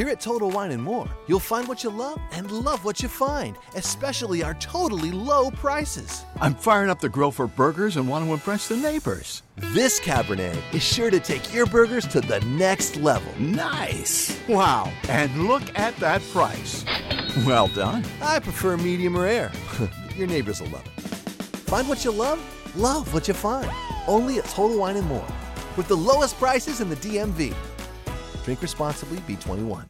Here at Total Wine and More, you'll find what you love and love what you find, especially our totally low prices. I'm firing up the grill for burgers and want to impress the neighbors. This Cabernet is sure to take your burgers to the next level. Nice. Wow. And look at that price. Well done. I prefer medium rare. your neighbors will love it. Find what you love, love what you find. Only at Total Wine and More. With the lowest prices in the DMV. Drink responsibly, B21.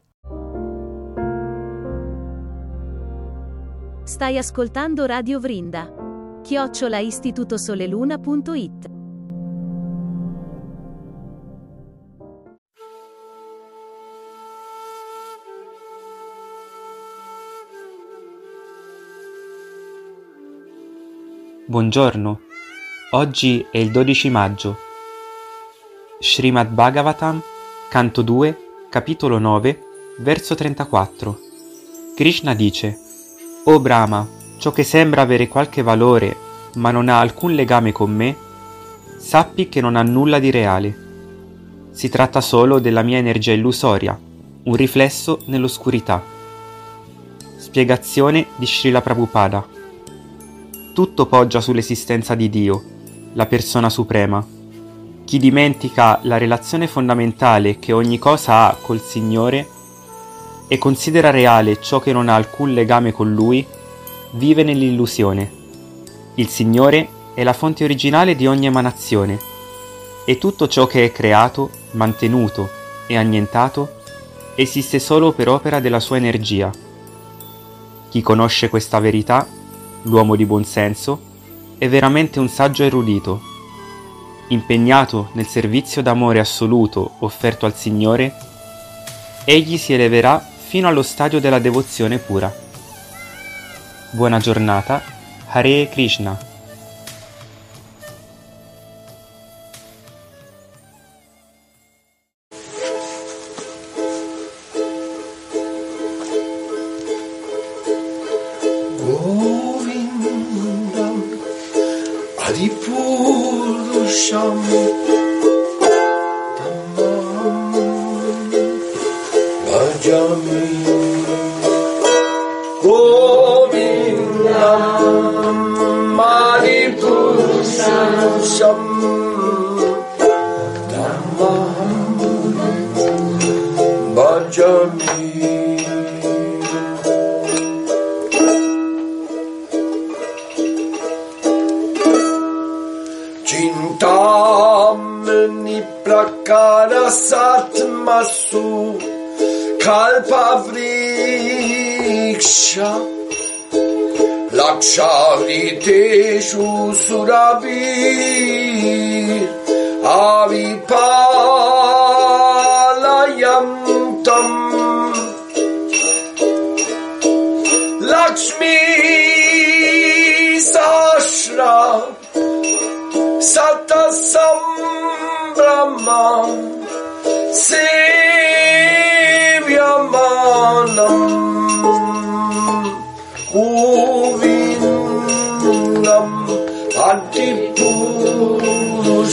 Stai ascoltando Radio Vrinda. Chiocciola istitutosoleluna.it Buongiorno, oggi è il 12 maggio. Srimad Bhagavatam, canto 2, capitolo 9, verso 34. Krishna dice: O Brahma, ciò che sembra avere qualche valore, ma non ha alcun legame con me, sappi che non ha nulla di reale. Si tratta solo della mia energia illusoria, un riflesso nell'oscurità. Spiegazione di Srila Prabhupada. Tutto poggia sull'esistenza di Dio, la persona suprema. Chi dimentica la relazione fondamentale che ogni cosa ha col Signore e considera reale ciò che non ha alcun legame con Lui, vive nell'illusione. Il Signore è la fonte originale di ogni emanazione e tutto ciò che è creato, mantenuto e annientato esiste solo per opera della sua energia. Chi conosce questa verità l'uomo di buon senso, è veramente un saggio erudito. Impegnato nel servizio d'amore assoluto offerto al Signore, egli si eleverà fino allo stadio della devozione pura. Buona giornata, Hare Krishna. Govindam Adipurusham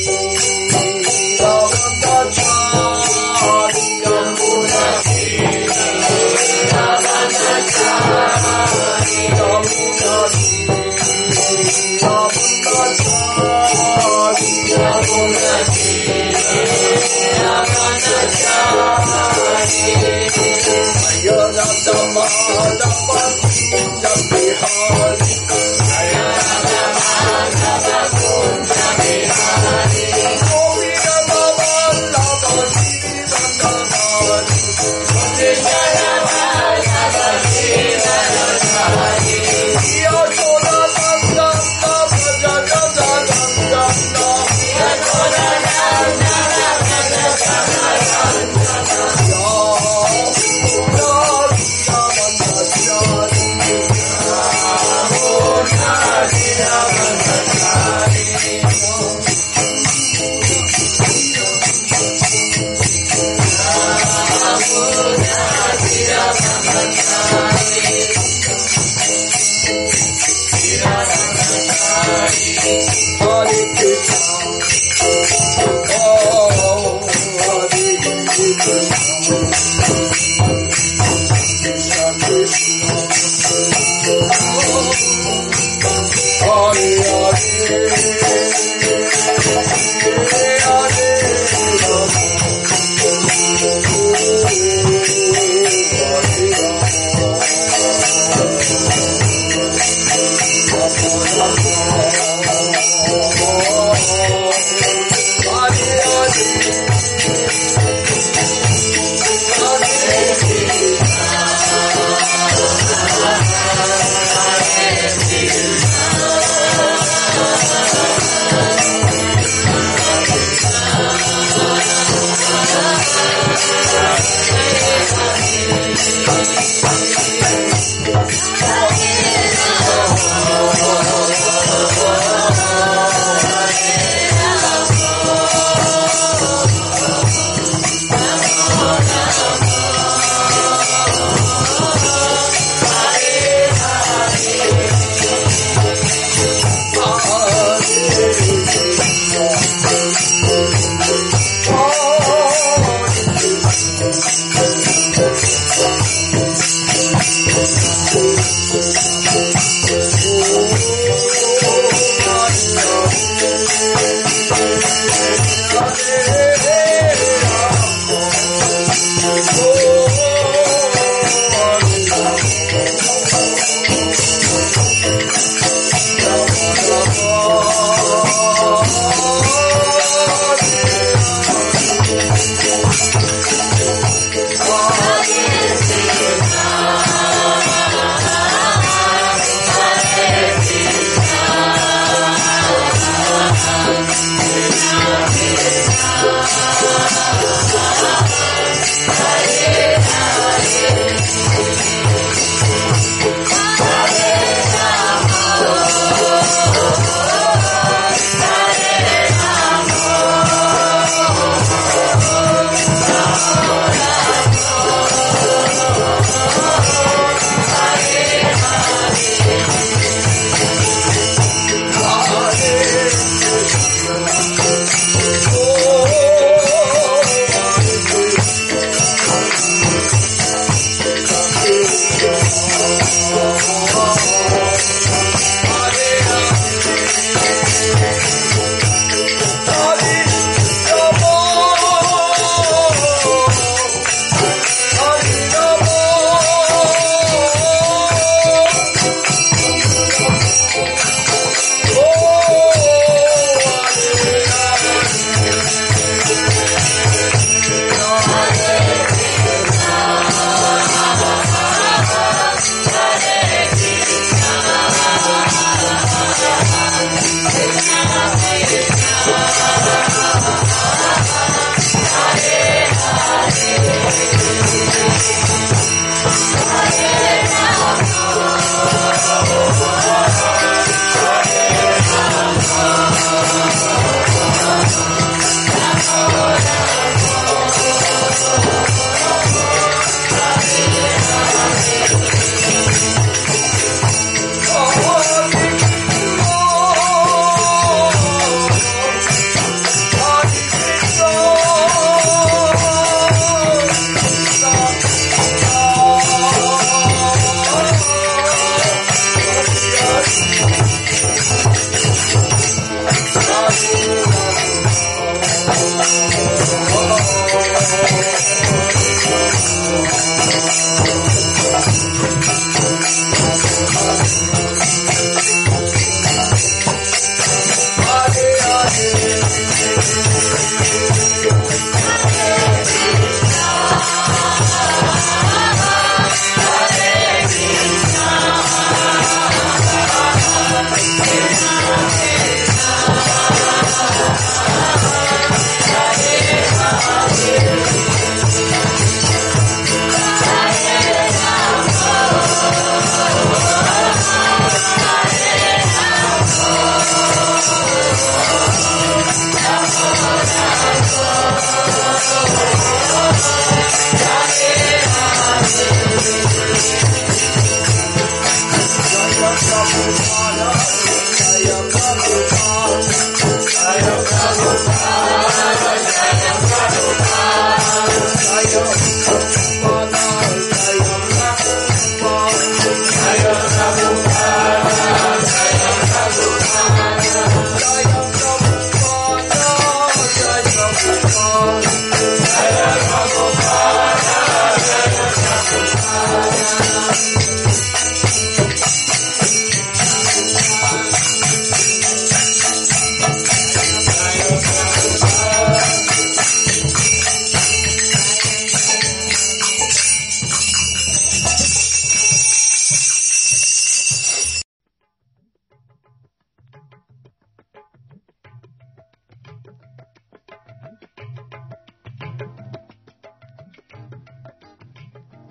呀，布那查，呀布那西，呀布那查，呀布那西，呀布那查，哎呀，布那西，哎呀，布那查，哎呀，布那西，哎呀，布那查。Oh, Hare Hare Yeah.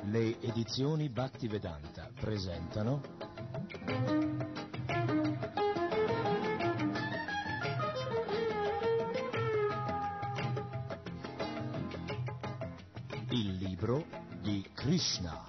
Le edizioni Bhaktivedanta presentano Il libro di Krishna.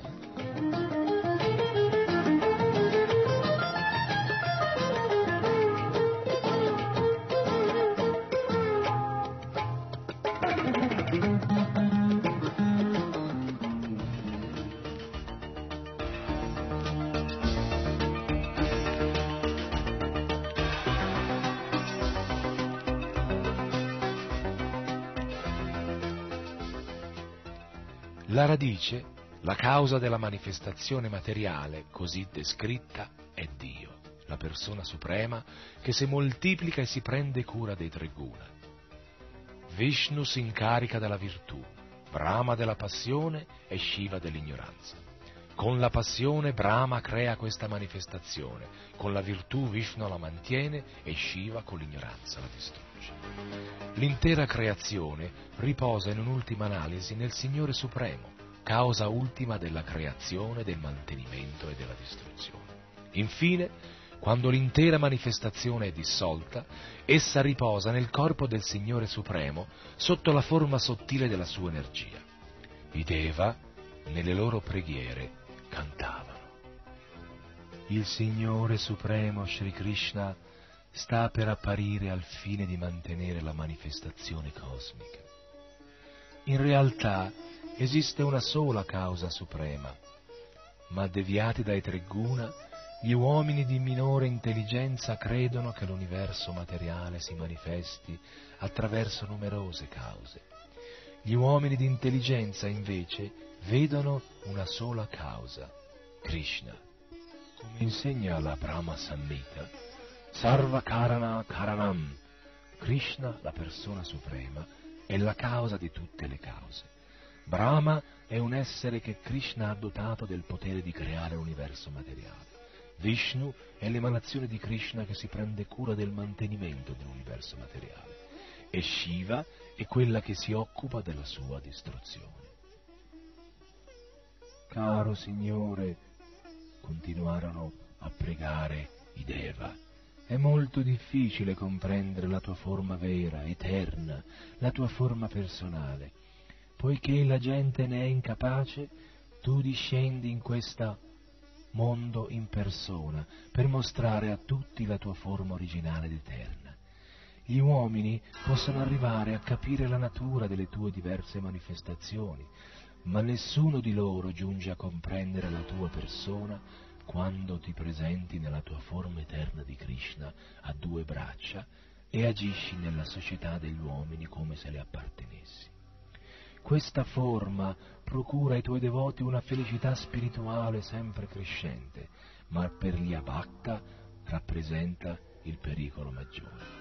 La radice, la causa della manifestazione materiale così descritta è Dio, la persona suprema che si moltiplica e si prende cura dei tre guna. Vishnu si incarica della virtù, Brahma della passione e Shiva dell'ignoranza. Con la passione Brahma crea questa manifestazione, con la virtù Vishnu la mantiene e Shiva con l'ignoranza la distrugge. L'intera creazione riposa in un'ultima analisi nel Signore Supremo, causa ultima della creazione, del mantenimento e della distruzione. Infine, quando l'intera manifestazione è dissolta, essa riposa nel corpo del Signore Supremo sotto la forma sottile della sua energia. I Deva, nelle loro preghiere, cantavano. Il Signore Supremo Sri Krishna sta per apparire al fine di mantenere la manifestazione cosmica. In realtà esiste una sola causa suprema, ma deviati dai tre guna, gli uomini di minore intelligenza credono che l'universo materiale si manifesti attraverso numerose cause. Gli uomini di intelligenza invece vedono una sola causa, Krishna. Come insegna la Brahma Samhita, Sarva Karana Karanam, Krishna, la persona suprema, è la causa di tutte le cause. Brahma è un essere che Krishna ha dotato del potere di creare l'universo materiale. Vishnu è l'emanazione di Krishna che si prende cura del mantenimento dell'universo materiale. E Shiva è quella che si occupa della sua distruzione. Caro Signore, continuarono a pregare i Deva, è molto difficile comprendere la tua forma vera, eterna, la tua forma personale. Poiché la gente ne è incapace, tu discendi in questo mondo in persona per mostrare a tutti la tua forma originale ed eterna. Gli uomini possono arrivare a capire la natura delle tue diverse manifestazioni, ma nessuno di loro giunge a comprendere la tua persona quando ti presenti nella tua forma eterna di Krishna a due braccia e agisci nella società degli uomini come se le appartenessi. Questa forma procura ai tuoi devoti una felicità spirituale sempre crescente, ma per gli abhakta rappresenta il pericolo maggiore.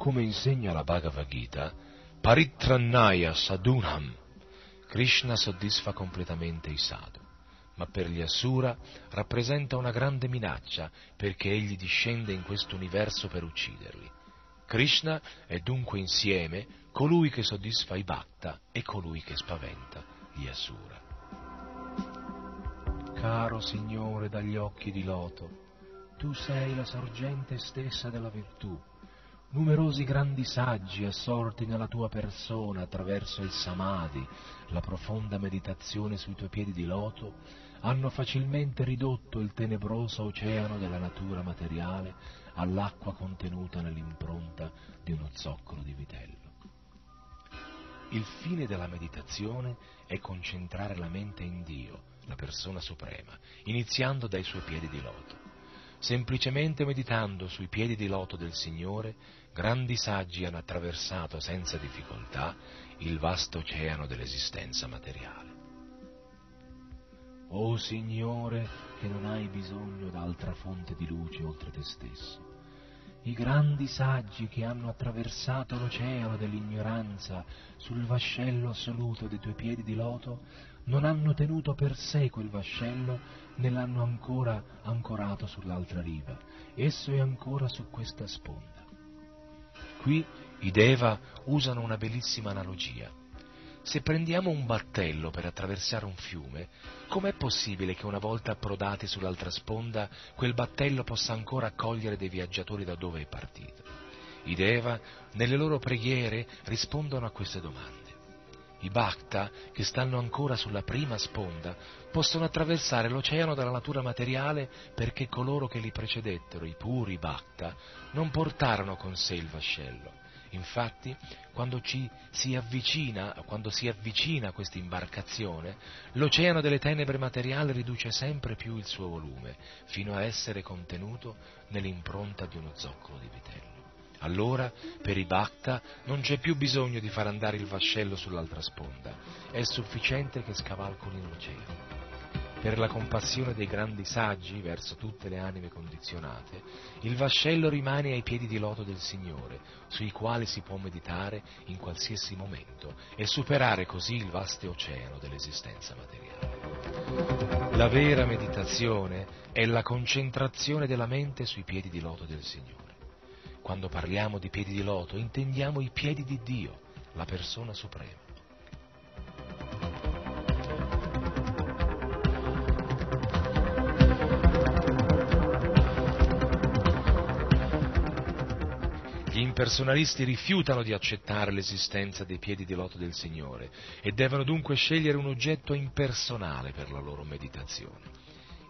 Come insegna la Bhagavad Gita, Paritrannaya Sadunham, Krishna soddisfa completamente i sadhu ma per gli Asura rappresenta una grande minaccia perché egli discende in questo universo per ucciderli. Krishna è dunque insieme colui che soddisfa i Bhatta e colui che spaventa gli Asura. Caro Signore dagli occhi di loto, tu sei la sorgente stessa della virtù. Numerosi grandi saggi assorti nella tua persona attraverso il samadhi, la profonda meditazione sui tuoi piedi di loto, hanno facilmente ridotto il tenebroso oceano della natura materiale all'acqua contenuta nell'impronta di uno zoccolo di vitello. Il fine della meditazione è concentrare la mente in Dio, la persona suprema, iniziando dai suoi piedi di loto. Semplicemente meditando sui piedi di loto del Signore, grandi saggi hanno attraversato senza difficoltà il vasto oceano dell'esistenza materiale. O Signore, che non hai bisogno d'altra fonte di luce oltre te stesso, i grandi saggi che hanno attraversato l'oceano dell'ignoranza sul vascello assoluto dei tuoi piedi di loto, non hanno tenuto per sé quel vascello né l'hanno ancora ancorato sull'altra riva. Esso è ancora su questa sponda. Qui i Deva usano una bellissima analogia. Se prendiamo un battello per attraversare un fiume, com'è possibile che una volta approdati sull'altra sponda quel battello possa ancora accogliere dei viaggiatori da dove è partito? I Deva, nelle loro preghiere, rispondono a queste domande. I Bhakta, che stanno ancora sulla prima sponda, possono attraversare l'oceano della natura materiale perché coloro che li precedettero, i puri Bhakta, non portarono con sé il vascello. Infatti, quando si avvicina, quando si avvicina questa imbarcazione, l'oceano delle tenebre materiali riduce sempre più il suo volume, fino a essere contenuto nell'impronta di uno zoccolo di vitello. Allora, per i Bhakta, non c'è più bisogno di far andare il vascello sull'altra sponda, è sufficiente che scavalcoli l'oceano. Per la compassione dei grandi saggi verso tutte le anime condizionate, il vascello rimane ai piedi di loto del Signore, sui quali si può meditare in qualsiasi momento e superare così il vasto oceano dell'esistenza materiale. La vera meditazione è la concentrazione della mente sui piedi di loto del Signore. Quando parliamo di piedi di loto intendiamo i piedi di Dio, la persona suprema. Gli impersonalisti rifiutano di accettare l'esistenza dei piedi di loto del Signore e devono dunque scegliere un oggetto impersonale per la loro meditazione.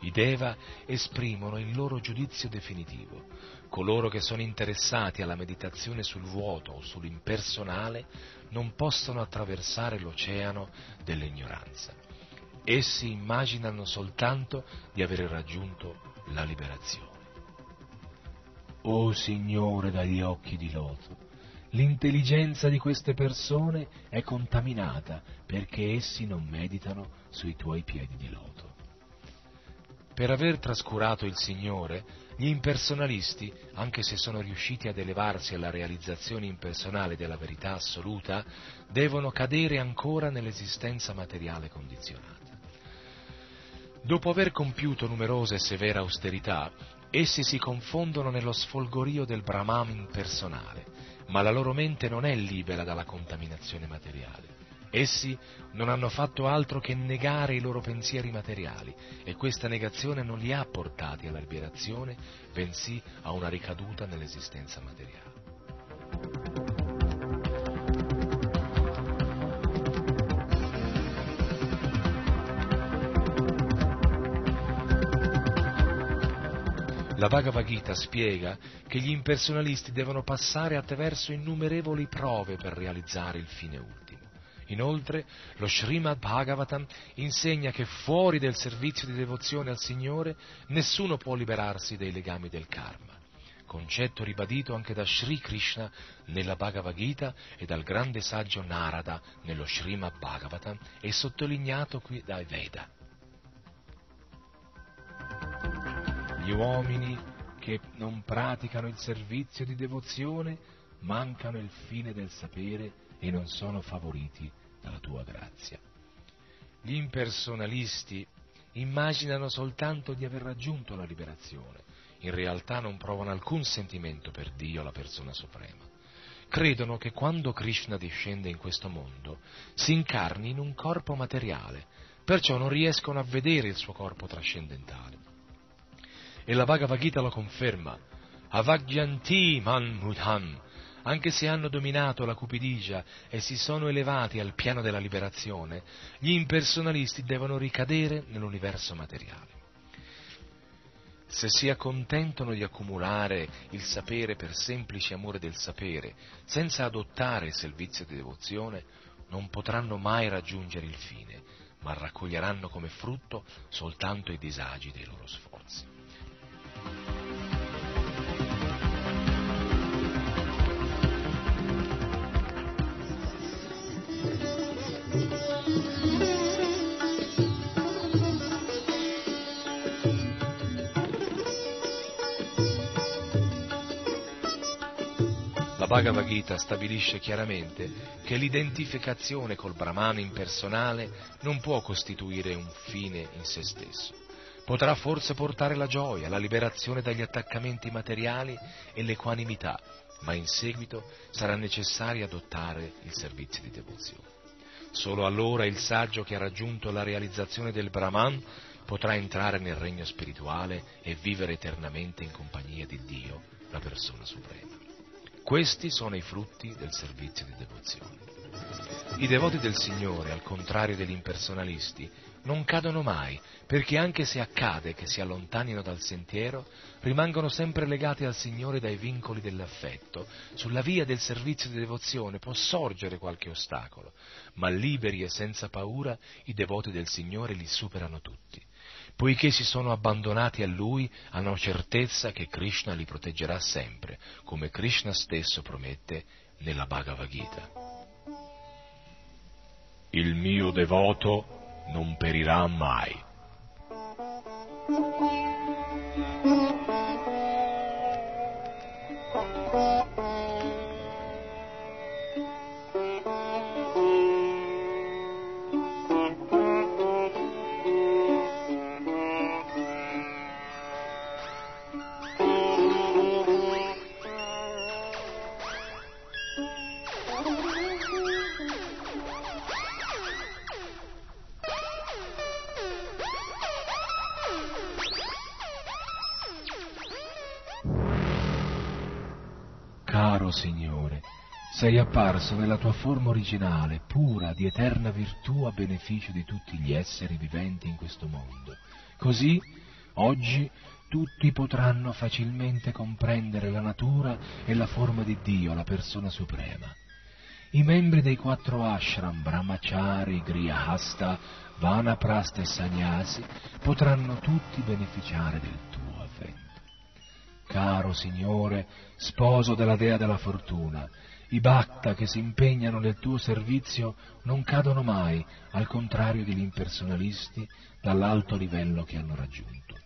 I Deva esprimono il loro giudizio definitivo. Coloro che sono interessati alla meditazione sul vuoto o sull'impersonale non possono attraversare l'oceano dell'ignoranza. Essi immaginano soltanto di aver raggiunto la liberazione. O oh Signore dagli occhi di loto, l'intelligenza di queste persone è contaminata perché essi non meditano sui tuoi piedi di loto. Per aver trascurato il Signore, gli impersonalisti, anche se sono riusciti ad elevarsi alla realizzazione impersonale della verità assoluta, devono cadere ancora nell'esistenza materiale condizionata. Dopo aver compiuto numerose e severe austerità, essi si confondono nello sfolgorio del Brahman impersonale, ma la loro mente non è libera dalla contaminazione materiale. Essi non hanno fatto altro che negare i loro pensieri materiali e questa negazione non li ha portati alla liberazione, bensì a una ricaduta nell'esistenza materiale. La Bhagavad Gita spiega che gli impersonalisti devono passare attraverso innumerevoli prove per realizzare il fine ultimo. Inoltre, lo Srimad Bhagavatam insegna che fuori del servizio di devozione al Signore nessuno può liberarsi dai legami del karma, concetto ribadito anche da Sri Krishna nella Bhagavad Gita e dal grande saggio Narada nello Srimad Bhagavatam e sottolineato qui dai Veda. Gli uomini che non praticano il servizio di devozione mancano il fine del sapere e non sono favoriti dalla tua grazia. Gli impersonalisti immaginano soltanto di aver raggiunto la liberazione, in realtà non provano alcun sentimento per Dio, la persona suprema. Credono che quando Krishna discende in questo mondo si incarni in un corpo materiale, perciò non riescono a vedere il suo corpo trascendentale. E la Bhagavad Gita lo conferma. Avagyanti man mudham, anche se hanno dominato la cupidigia e si sono elevati al piano della liberazione, gli impersonalisti devono ricadere nell'universo materiale. Se si accontentano di accumulare il sapere per semplice amore del sapere, senza adottare il servizio di devozione, non potranno mai raggiungere il fine, ma raccoglieranno come frutto soltanto i disagi dei loro sforzi. Bhagavad Gita stabilisce chiaramente che l'identificazione col Brahman impersonale non può costituire un fine in se stesso. Potrà forse portare la gioia, la liberazione dagli attaccamenti materiali e l'equanimità, ma in seguito sarà necessario adottare il servizio di devozione. Solo allora il saggio che ha raggiunto la realizzazione del Brahman potrà entrare nel regno spirituale e vivere eternamente in compagnia di Dio, la persona suprema. Questi sono i frutti del servizio di devozione. I devoti del Signore, al contrario degli impersonalisti, non cadono mai, perché anche se accade che si allontanino dal sentiero, rimangono sempre legati al Signore dai vincoli dell'affetto. Sulla via del servizio di devozione può sorgere qualche ostacolo, ma liberi e senza paura i devoti del Signore li superano tutti. Poiché si sono abbandonati a Lui, hanno certezza che Krishna li proteggerà sempre, come Krishna stesso promette nella Bhagavad Gita. Il mio devoto non perirà mai. Sei apparso nella tua forma originale, pura, di eterna virtù a beneficio di tutti gli esseri viventi in questo mondo. Così, oggi, tutti potranno facilmente comprendere la natura e la forma di Dio, la persona suprema. I membri dei quattro ashram, brahmachari, grihasta, vanaprasta e sannyasi, potranno tutti beneficiare del tuo avvento. Caro Signore, sposo della Dea della Fortuna, i bhakta che si impegnano nel tuo servizio non cadono mai, al contrario degli impersonalisti, dall'alto livello che hanno raggiunto.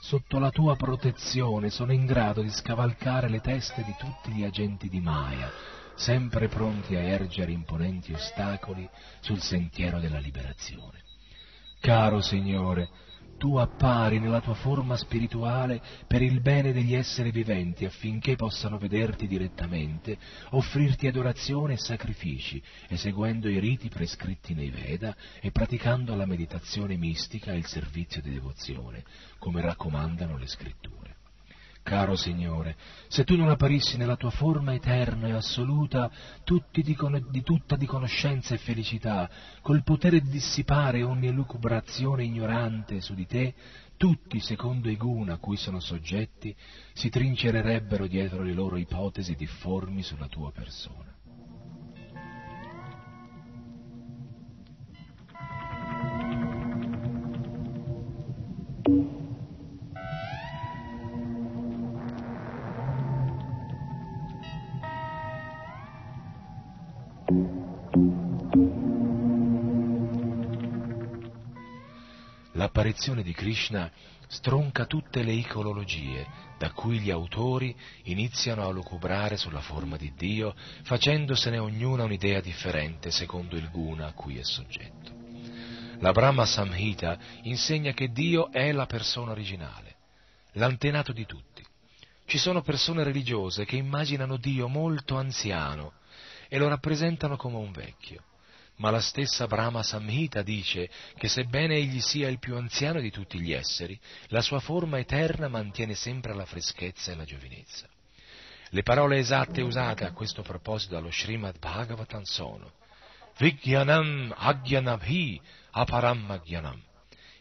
Sotto la tua protezione sono in grado di scavalcare le teste di tutti gli agenti di Maya, sempre pronti a ergere imponenti ostacoli sul sentiero della liberazione. Caro Signore, tu appari nella tua forma spirituale per il bene degli esseri viventi affinché possano vederti direttamente, offrirti adorazione e sacrifici, eseguendo i riti prescritti nei Veda e praticando la meditazione mistica e il servizio di devozione, come raccomandano le scritture. Caro Signore, se tu non apparissi nella tua forma eterna e assoluta, tutti di, con- di tutta di conoscenza e felicità, col potere di dissipare ogni elucubrazione ignorante su di te, tutti, secondo i guna a cui sono soggetti, si trincererebbero dietro le loro ipotesi difformi sulla tua persona. L'apparizione di Krishna stronca tutte le iconologie da cui gli autori iniziano a lucubrare sulla forma di Dio, facendosene ognuna un'idea differente secondo il guna a cui è soggetto. La Brahma Samhita insegna che Dio è la persona originale, l'antenato di tutti. Ci sono persone religiose che immaginano Dio molto anziano e lo rappresentano come un vecchio ma la stessa Brahma Samhita dice che sebbene egli sia il più anziano di tutti gli esseri, la sua forma eterna mantiene sempre la freschezza e la giovinezza. Le parole esatte usate a questo proposito dallo Srimad Bhagavatam sono Vijnanam Agyanabhi Aparam Agyanam.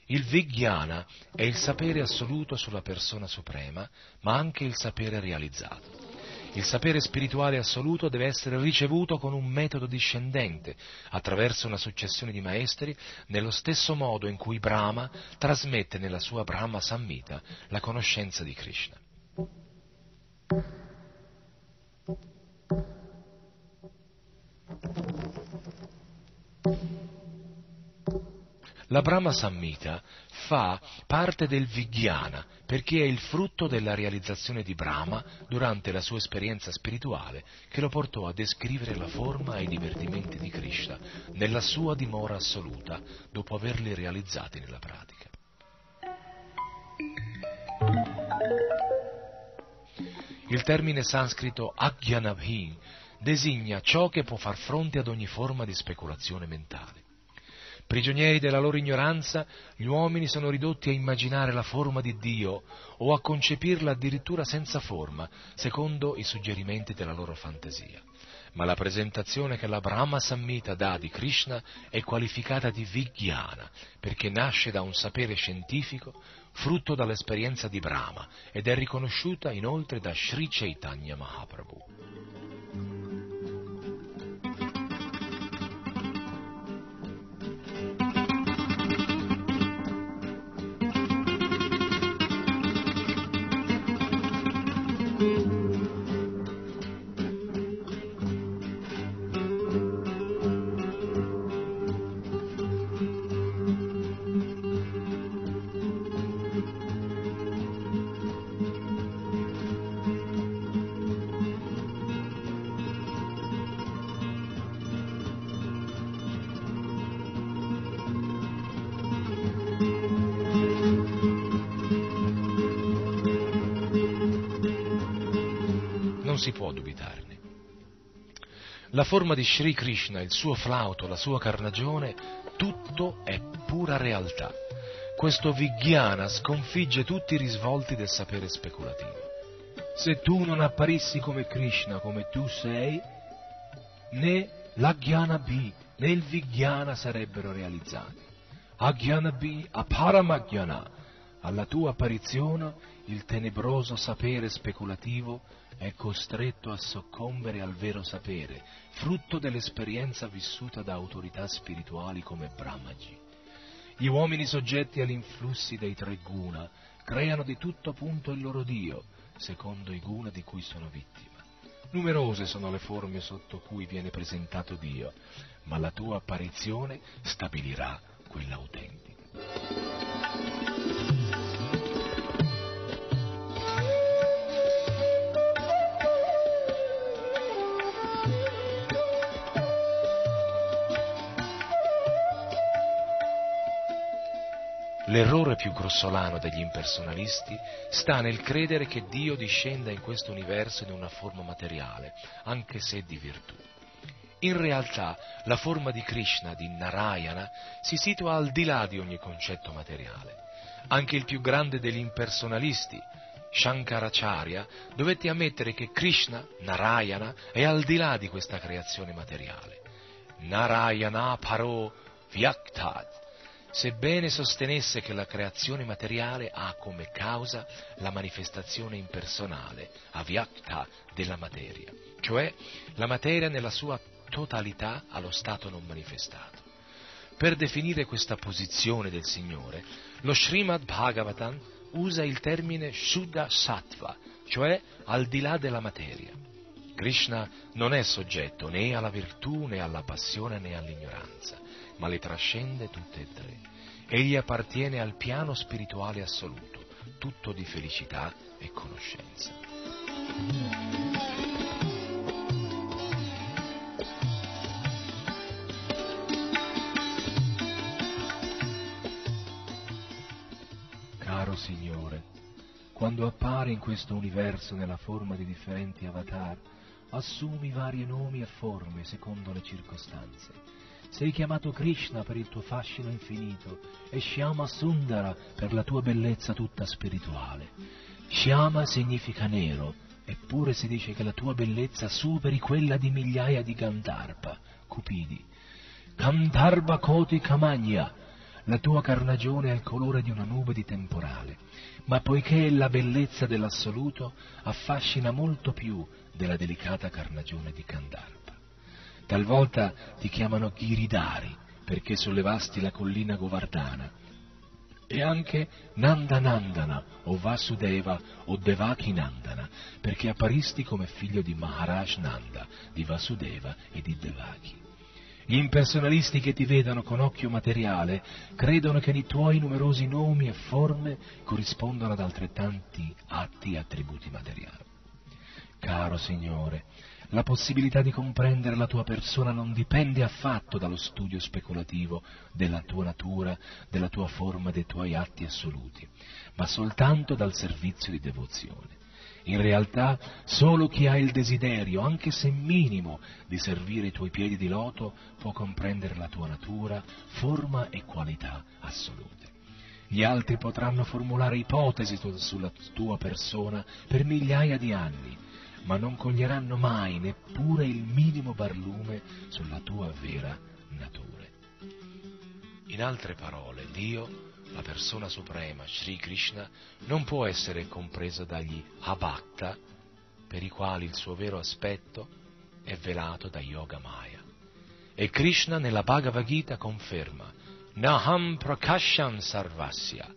Il Vijnana è il sapere assoluto sulla persona suprema, ma anche il sapere realizzato. Il sapere spirituale assoluto deve essere ricevuto con un metodo discendente, attraverso una successione di maestri, nello stesso modo in cui Brahma trasmette nella sua Brahma Samhita la conoscenza di Krishna. La Brahma Sammita fa parte del Vijnana perché è il frutto della realizzazione di Brahma durante la sua esperienza spirituale che lo portò a descrivere la forma e i divertimenti di Krishna nella sua dimora assoluta dopo averli realizzati nella pratica. Il termine sanscrito Agyanabhin designa ciò che può far fronte ad ogni forma di speculazione mentale. Prigionieri della loro ignoranza, gli uomini sono ridotti a immaginare la forma di Dio o a concepirla addirittura senza forma, secondo i suggerimenti della loro fantasia. Ma la presentazione che la Brahma Sammita dà di Krishna è qualificata di Vijnana, perché nasce da un sapere scientifico, frutto dall'esperienza di Brahma, ed è riconosciuta inoltre da Sri Chaitanya Mahaprabhu. La forma di Sri Krishna, il suo flauto, la sua carnagione, tutto è pura realtà. Questo Vijnana sconfigge tutti i risvolti del sapere speculativo. Se tu non apparissi come Krishna, come tu sei, né l'Agyana B né il Vijnana sarebbero realizzati. Agyana B aparamagyana. Alla tua apparizione il tenebroso sapere speculativo è costretto a soccombere al vero sapere, frutto dell'esperienza vissuta da autorità spirituali come Brahmaji. Gli uomini soggetti agli influssi dei tre guna creano di tutto punto il loro Dio, secondo i guna di cui sono vittima. Numerose sono le forme sotto cui viene presentato Dio, ma la tua apparizione stabilirà quella autentica. L'errore più grossolano degli impersonalisti sta nel credere che Dio discenda in questo universo in una forma materiale, anche se di virtù. In realtà la forma di Krishna, di Narayana, si situa al di là di ogni concetto materiale. Anche il più grande degli impersonalisti, Shankaracharya, dovette ammettere che Krishna, Narayana, è al di là di questa creazione materiale. Narayana paro vyaktat sebbene sostenesse che la creazione materiale ha come causa la manifestazione impersonale, avyakta, della materia, cioè la materia nella sua totalità allo stato non manifestato. Per definire questa posizione del Signore, lo Srimad Bhagavatam usa il termine Shuddha Sattva, cioè al di là della materia. Krishna non è soggetto né alla virtù né alla passione né all'ignoranza ma le trascende tutte e tre. Egli appartiene al piano spirituale assoluto, tutto di felicità e conoscenza. Caro Signore, quando appari in questo universo nella forma di differenti avatar, assumi vari nomi e forme secondo le circostanze. Sei chiamato Krishna per il tuo fascino infinito e Shyama Sundara per la tua bellezza tutta spirituale. Shyama significa nero, eppure si dice che la tua bellezza superi quella di migliaia di Gandharva, cupidi. Gandharva Koti Kamanya, la tua carnagione ha il colore di una nube di temporale, ma poiché è la bellezza dell'assoluto, affascina molto più della delicata carnagione di Gandharva. Talvolta ti chiamano Giridari perché sollevasti la collina Govardhana. E anche Nandanandana o Vasudeva o Devaki Nandana perché apparisti come figlio di Maharaj Nanda, di Vasudeva e di Devaki. Gli impersonalisti che ti vedono con occhio materiale credono che i tuoi numerosi nomi e forme corrispondano ad altrettanti atti e attributi materiali. Caro Signore, la possibilità di comprendere la tua persona non dipende affatto dallo studio speculativo della tua natura, della tua forma, dei tuoi atti assoluti, ma soltanto dal servizio di devozione. In realtà solo chi ha il desiderio, anche se minimo, di servire i tuoi piedi di loto può comprendere la tua natura, forma e qualità assolute. Gli altri potranno formulare ipotesi sulla tua persona per migliaia di anni, ma non coglieranno mai neppure il minimo barlume sulla tua vera natura. In altre parole, Dio la persona suprema, Sri Krishna, non può essere compresa dagli abhakta, per i quali il suo vero aspetto è velato da Yoga Maya. E Krishna nella Bhagavad Gita conferma, Naham Prakasham Sarvasya,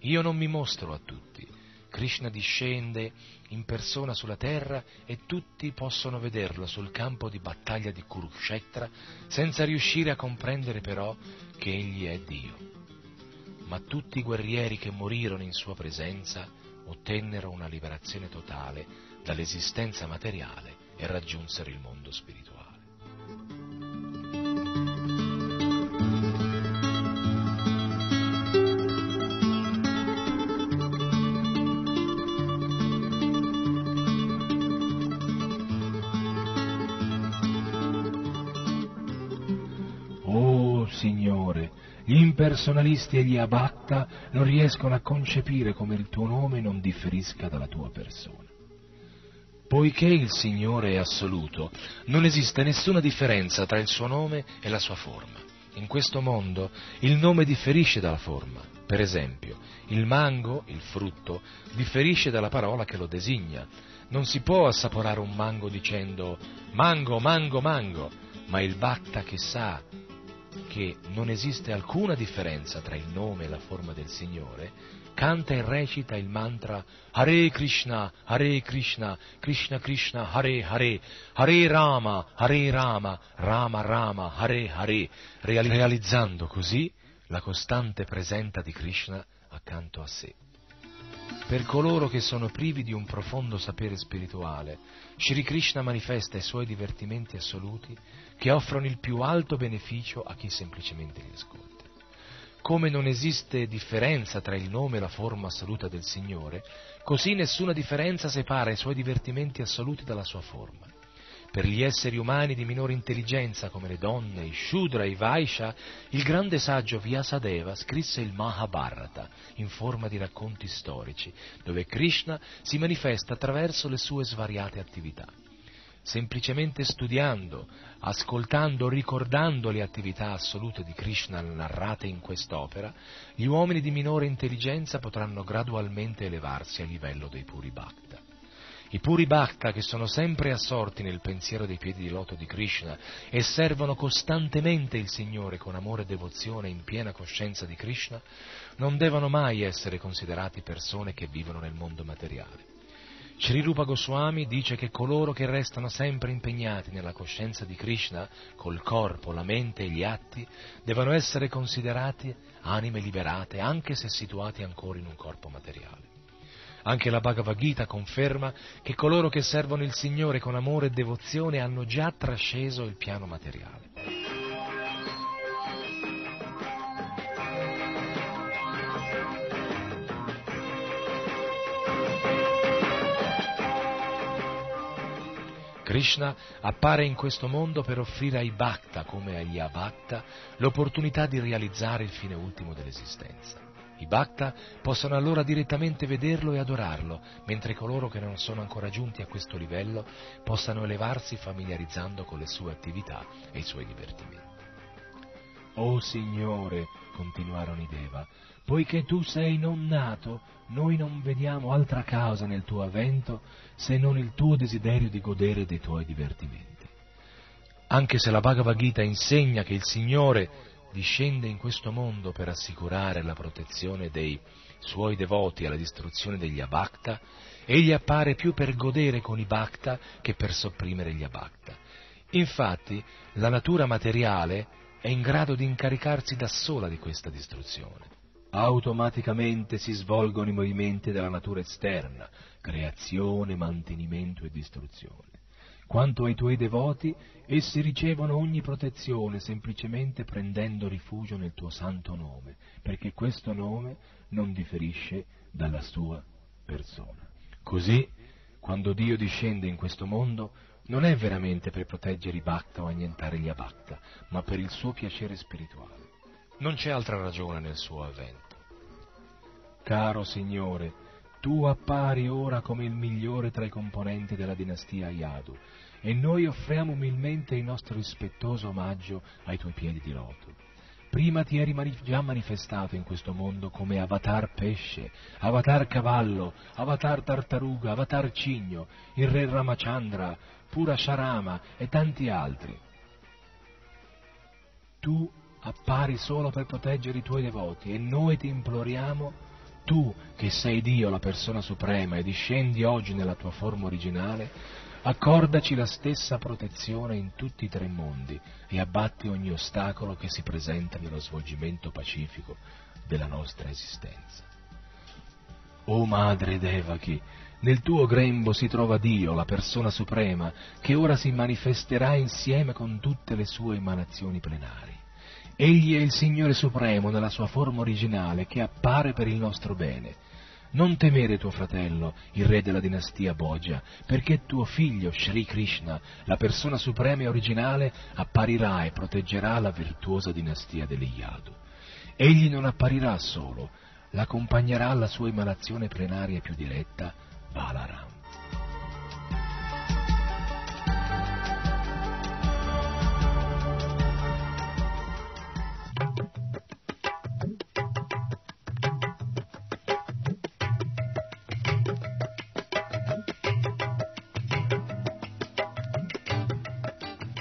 io non mi mostro a tutti. Krishna discende in persona sulla terra e tutti possono vederlo sul campo di battaglia di Kurukshetra senza riuscire a comprendere però che egli è Dio ma tutti i guerrieri che morirono in sua presenza ottennero una liberazione totale dall'esistenza materiale e raggiunsero il mondo spirituale. Gli impersonalisti e gli abatta non riescono a concepire come il tuo nome non differisca dalla tua persona. Poiché il Signore è assoluto, non esiste nessuna differenza tra il suo nome e la sua forma. In questo mondo il nome differisce dalla forma. Per esempio, il mango, il frutto, differisce dalla parola che lo designa. Non si può assaporare un mango dicendo mango, mango, mango, ma il batta che sa che non esiste alcuna differenza tra il nome e la forma del Signore, canta e recita il mantra Hare Krishna, Hare Krishna, Krishna Krishna, Hare Hare, Hare Rama, Hare Rama, Rama Rama, Hare Hare, realizzando così la costante presenza di Krishna accanto a sé. Per coloro che sono privi di un profondo sapere spirituale, Shri Krishna manifesta i suoi divertimenti assoluti che offrono il più alto beneficio a chi semplicemente li ascolta. Come non esiste differenza tra il nome e la forma assoluta del Signore, così nessuna differenza separa i suoi divertimenti assoluti dalla sua forma. Per gli esseri umani di minore intelligenza come le donne, i Shudra e i Vaisha, il grande saggio Vyasadeva scrisse il Mahabharata in forma di racconti storici, dove Krishna si manifesta attraverso le sue svariate attività. Semplicemente studiando, ascoltando, ricordando le attività assolute di Krishna narrate in quest'opera, gli uomini di minore intelligenza potranno gradualmente elevarsi a livello dei puri bhakta. I puri bhakta che sono sempre assorti nel pensiero dei piedi di loto di Krishna e servono costantemente il Signore con amore e devozione in piena coscienza di Krishna, non devono mai essere considerati persone che vivono nel mondo materiale. Sri Rupa Goswami dice che coloro che restano sempre impegnati nella coscienza di Krishna, col corpo, la mente e gli atti, devono essere considerati anime liberate anche se situati ancora in un corpo materiale. Anche la Bhagavad Gita conferma che coloro che servono il Signore con amore e devozione hanno già trasceso il piano materiale. Krishna appare in questo mondo per offrire ai Bhakta, come agli Abhakta, l'opportunità di realizzare il fine ultimo dell'esistenza. I Bhakta possono allora direttamente vederlo e adorarlo, mentre coloro che non sono ancora giunti a questo livello possano elevarsi familiarizzando con le sue attività e i suoi divertimenti. Oh Signore, continuarono i Deva, poiché tu sei non nato, noi non vediamo altra causa nel tuo avvento se non il tuo desiderio di godere dei tuoi divertimenti. Anche se la Bhagavad Gita insegna che il Signore discende in questo mondo per assicurare la protezione dei suoi devoti alla distruzione degli Abhakta, egli appare più per godere con i Bhakta che per sopprimere gli Abhakta. Infatti, la natura materiale è in grado di incaricarsi da sola di questa distruzione. Automaticamente si svolgono i movimenti della natura esterna, creazione, mantenimento e distruzione. Quanto ai tuoi devoti, essi ricevono ogni protezione semplicemente prendendo rifugio nel tuo santo nome, perché questo nome non differisce dalla sua persona. Così, quando Dio discende in questo mondo, non è veramente per proteggere i Bhakta o annientare gli Abhakta, ma per il suo piacere spirituale. Non c'è altra ragione nel suo avvento. Caro Signore, tu appari ora come il migliore tra i componenti della dinastia Yadu e noi offriamo umilmente il nostro rispettoso omaggio ai tuoi piedi di loto. Prima ti eri mani- già manifestato in questo mondo come avatar pesce, avatar cavallo, avatar tartaruga, avatar cigno, il re Ramachandra, Pura Sharama e tanti altri. Tu appari solo per proteggere i tuoi devoti e noi ti imploriamo tu che sei Dio, la persona suprema, e discendi oggi nella tua forma originale, accordaci la stessa protezione in tutti i tre mondi e abbatti ogni ostacolo che si presenta nello svolgimento pacifico della nostra esistenza. O Madre Devaki, nel tuo grembo si trova Dio, la persona suprema, che ora si manifesterà insieme con tutte le sue emanazioni plenarie. Egli è il Signore Supremo nella sua forma originale che appare per il nostro bene. Non temere tuo fratello, il re della dinastia Bhoja, perché tuo figlio Sri Krishna, la persona suprema e originale, apparirà e proteggerà la virtuosa dinastia degli Yadu. Egli non apparirà solo, l'accompagnerà alla sua emanazione plenaria più diretta, Balaram.